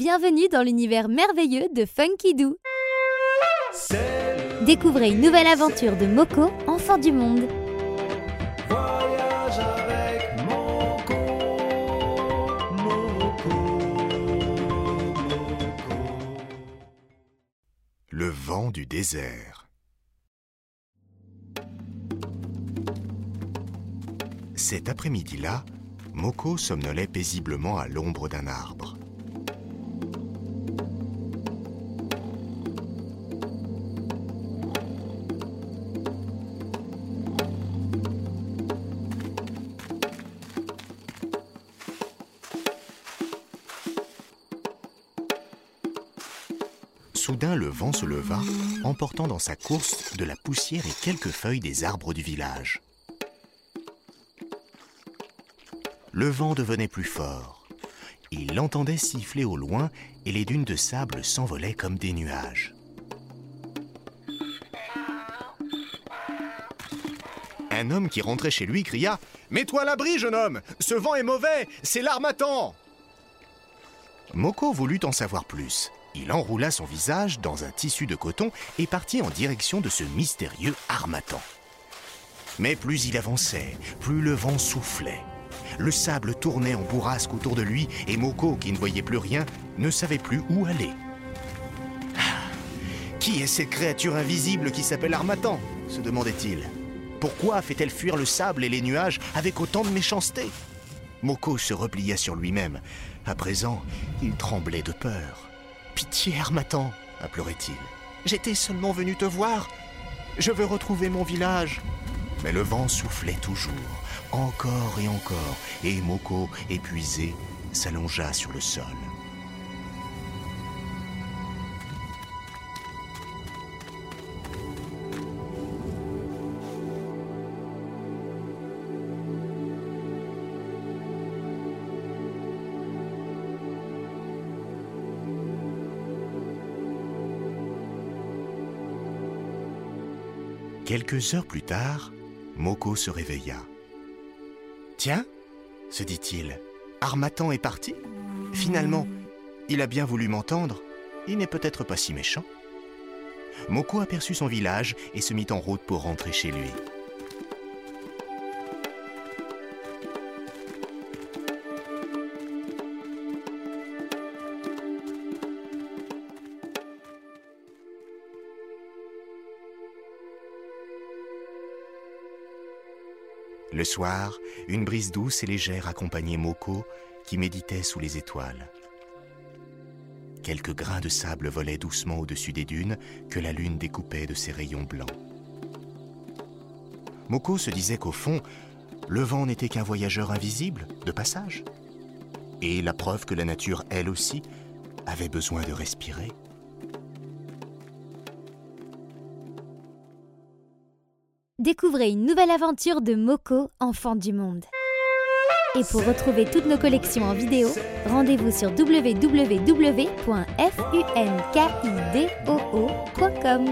Bienvenue dans l'univers merveilleux de Funky Doo. Découvrez une nouvelle aventure de Moko, enfant du monde. Voyage avec Moko, Moko, Moko. Le vent du désert. Cet après-midi-là, Moko somnolait paisiblement à l'ombre d'un arbre. Soudain, le vent se leva, emportant dans sa course de la poussière et quelques feuilles des arbres du village. Le vent devenait plus fort. Il l'entendait siffler au loin et les dunes de sable s'envolaient comme des nuages. Un homme qui rentrait chez lui cria ⁇ Mets-toi à l'abri, jeune homme Ce vent est mauvais C'est l'armatan !⁇ Moko voulut en savoir plus. Il enroula son visage dans un tissu de coton et partit en direction de ce mystérieux armatan. Mais plus il avançait, plus le vent soufflait. Le sable tournait en bourrasque autour de lui et Moko, qui ne voyait plus rien, ne savait plus où aller. Ah, qui est cette créature invisible qui s'appelle Armatan? se demandait-il. Pourquoi fait-elle fuir le sable et les nuages avec autant de méchanceté? Moko se replia sur lui-même. À présent, il tremblait de peur. Pitié, Armatan, implorait-il. J'étais seulement venu te voir. Je veux retrouver mon village. Mais le vent soufflait toujours, encore et encore, et Moko, épuisé, s'allongea sur le sol. Quelques heures plus tard, Moko se réveilla. Tiens, se dit-il, Armatan est parti Finalement, il a bien voulu m'entendre. Il n'est peut-être pas si méchant. Moko aperçut son village et se mit en route pour rentrer chez lui. Le soir, une brise douce et légère accompagnait Moko qui méditait sous les étoiles. Quelques grains de sable volaient doucement au-dessus des dunes que la lune découpait de ses rayons blancs. Moko se disait qu'au fond, le vent n'était qu'un voyageur invisible, de passage. Et la preuve que la nature, elle aussi, avait besoin de respirer. Découvrez une nouvelle aventure de Moko, enfant du monde. Et pour retrouver toutes nos collections en vidéo, rendez-vous sur www.funkidoo.com.